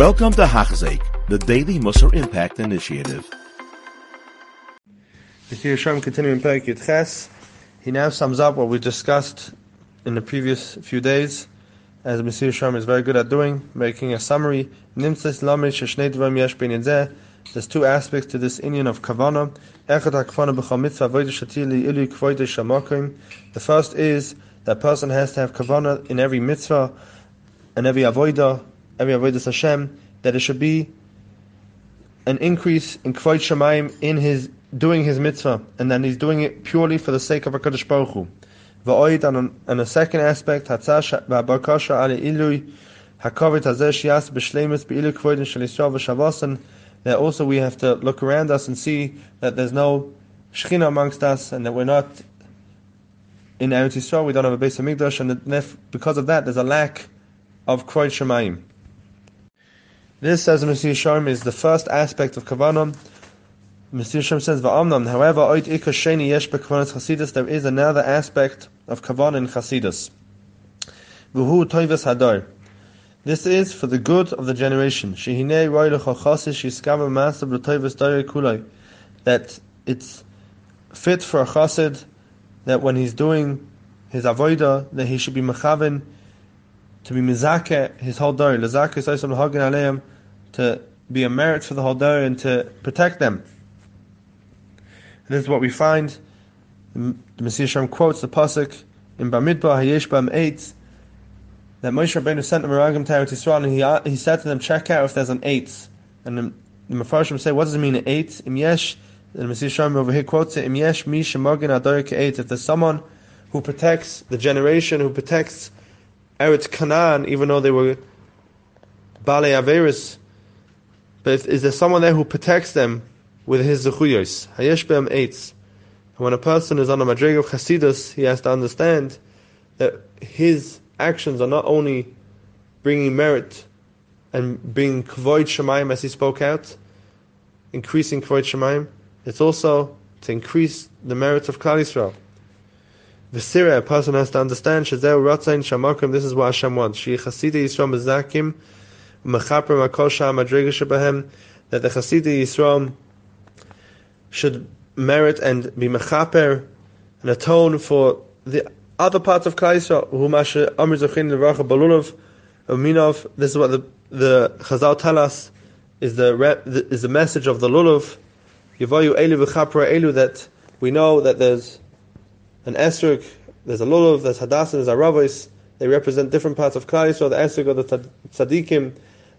Welcome to Hachzik, the Daily Musar Impact Initiative. Shem continuing. He now sums up what we discussed in the previous few days, as Mr. Shem is very good at doing, making a summary. There's two aspects to this inyan of Kavana. The first is that person has to have Kavana in every mitzvah and every avodah, every avodah Hashem, that it should be an increase in Kvod Shemaim in his doing his mitzvah, and then he's doing it purely for the sake of HaKadosh Baruch Hu. And, and a second aspect, Hatzash v'abakasha ali ilui, hazeh shias b'shleimus v'shavasan, that also we have to look around us and see that there's no Shechina amongst us, and that we're not in Eretz Yisrael, we don't have a base of Mikdash, and because of that, there's a lack of Kroy Shemayim. This, says Mr. Sharm, is the first aspect of Kavanah. Mr. Sharm says, Va'amnam, however, oit ikar sheni yesh bekavanas chasidus, there is another aspect of Kavanah in chasidus. V'hu toivas hadar. This is for the good of the generation. Shehinei roi lechochasis shiskava master b'toivas dare kulai. That it's fit for a chassid that when he's doing his avodah, that he should be mechaven to be mizake his whole day, lezake soisam hagin aleim, to be a merit for the whole day and to protect them. And this is what we find. The Mesilas Yesharim quotes the pasuk in Bamidbar Hayesh Bam Eitz that Moshe Rabbeinu sent the Meraglim to Eretz Yisrael and he, uh, he said to them, check out if there's an eight. And the, the Mepharshim say, what does it mean, an eight? Im yesh, the Mesilas Yesharim over here quotes it, Im yesh mi shemagin adorik eight. If there's someone who protects the generation, who protects Eretz Canaan, even though they were Bale Averis. But if, is there someone there who protects them with his Zechuyos? Hayesh Be'em Eitz. When a person is on a Madrig of Chasidus, he has to understand that his actions are not only bringing merit and being Kvoid Shemaim as he spoke out, increasing Kvoid Shemaim, it's also to increase the merits of Klal Yisrael. V'sira, a person has to understand, Shazeu Ratzain Shamakim, this is what Hashem wants. She Chasida Yisrael Mezakim, Mechaper Makol Shah Madriga Shebahem, that the Chasida Yisrael should merit and be Mechaper and atone for the other parts of Klal Yisrael, who Masha Amr Zachin Leracha Balulov, Minov, this is what the, the Chazal tell us, is the, is the message of the Lulav, Yavayu Elu V'chapra Elu, that we know that there's an esrog, there's a lulav, there's hadassah, there's a They represent different parts of Klal Yisrael. The esrog the tzaddikim,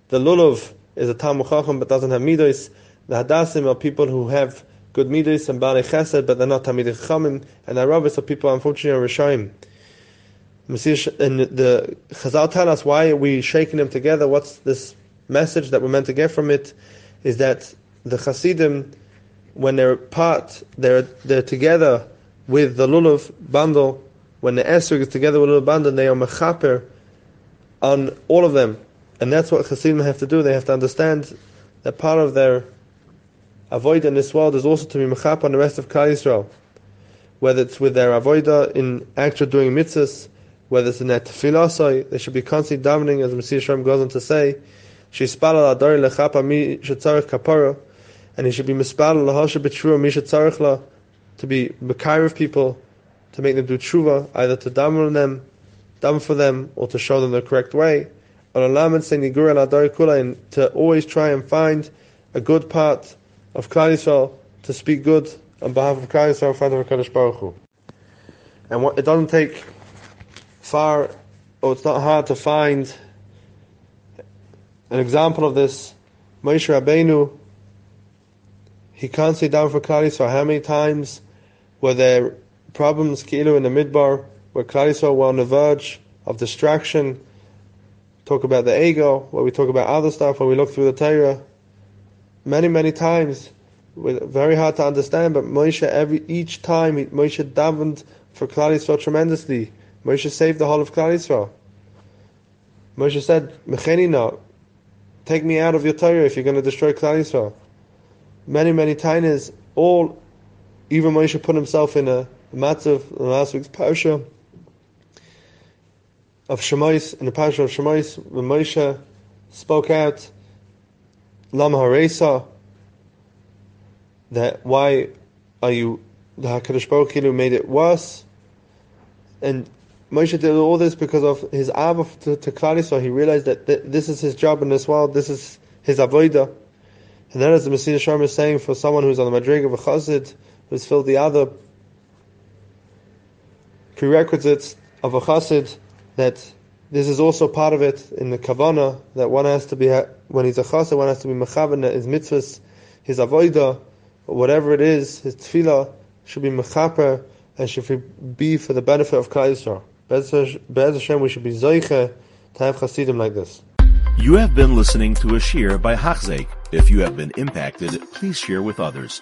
the lulav is a talmud chacham but doesn't have midos. The hadassim are people who have good midos and baalei chesed, but they're not tamid chachamim. And the rabbis are people, unfortunately, are rishayim. And the Chazal tell us why are we shaking them together. What's this message that we're meant to get from it? Is that the Hasidim, when they're part, they're they're together with the lulav bundle, when the esrog is together with the lulav bundle, they are mechaper on all of them. And that's what Hasidim have to do. They have to understand that part of their avoid in this world is also to be mechaper on the rest of Klal Yisrael. Whether it's with their avoida in actually doing mitzvahs, whether it's in their tefillah, they should be constantly davening, as Mesilas Yesharim goes on to say, adori lechapa mi shetzarech kapara, and he should be mispalal b'tshura mi shetzarech la, to be Makair of people, to make them do tshuva, either to on them, daven for them, or to show them the correct way. And to always try and find a good part of Klal Yisrael, to speak good on behalf of Klal Yisrael in front of HaKadosh Baruch Hu. And what, it doesn't take far, or it's not hard to find an example of this. Moshe Rabbeinu, he can't sit down for Klal Yisrael. How many times were there problems kilo in the midbar where Klal were on the verge of distraction. Talk about the ego, where we talk about other stuff, where we look through the Torah. Many, many times, very hard to understand, but Moshe, every each time, Moshe davened for Klal tremendously. Moshe saved the whole of Klal. Moshe said, Mechenina, take me out of your Torah if you're going to destroy Klal. Many, many times, all even Moshe put himself in a matzav last week's parsha of Shemais, in the parsha of Shemais, when Moshe spoke out Lama Haresa, that why are you, the HaKadosh Baruch Hu made it worse, and Moshe did all this because of his Abba to, to so he realized that th- this is his job in this world, this is his avodah. And then as the Mesilas Yesharim is saying, for someone who's on the Madrig of a Chazid, who's filled the other prerequisites of a Chassid, that this is also part of it in the Kavana, that one has to be, when he's a Chassid, one has to be Mechavan, his mitzvahs, his avodah, whatever it is, his tefillah, should be Mechaper, and should be for the benefit of Klal Yisrael. Be'ez Hashem, we should be Zoiche to have Chassidim like this. You have been listening to a shiur by Hachzeik. If you have been impacted, please share with others.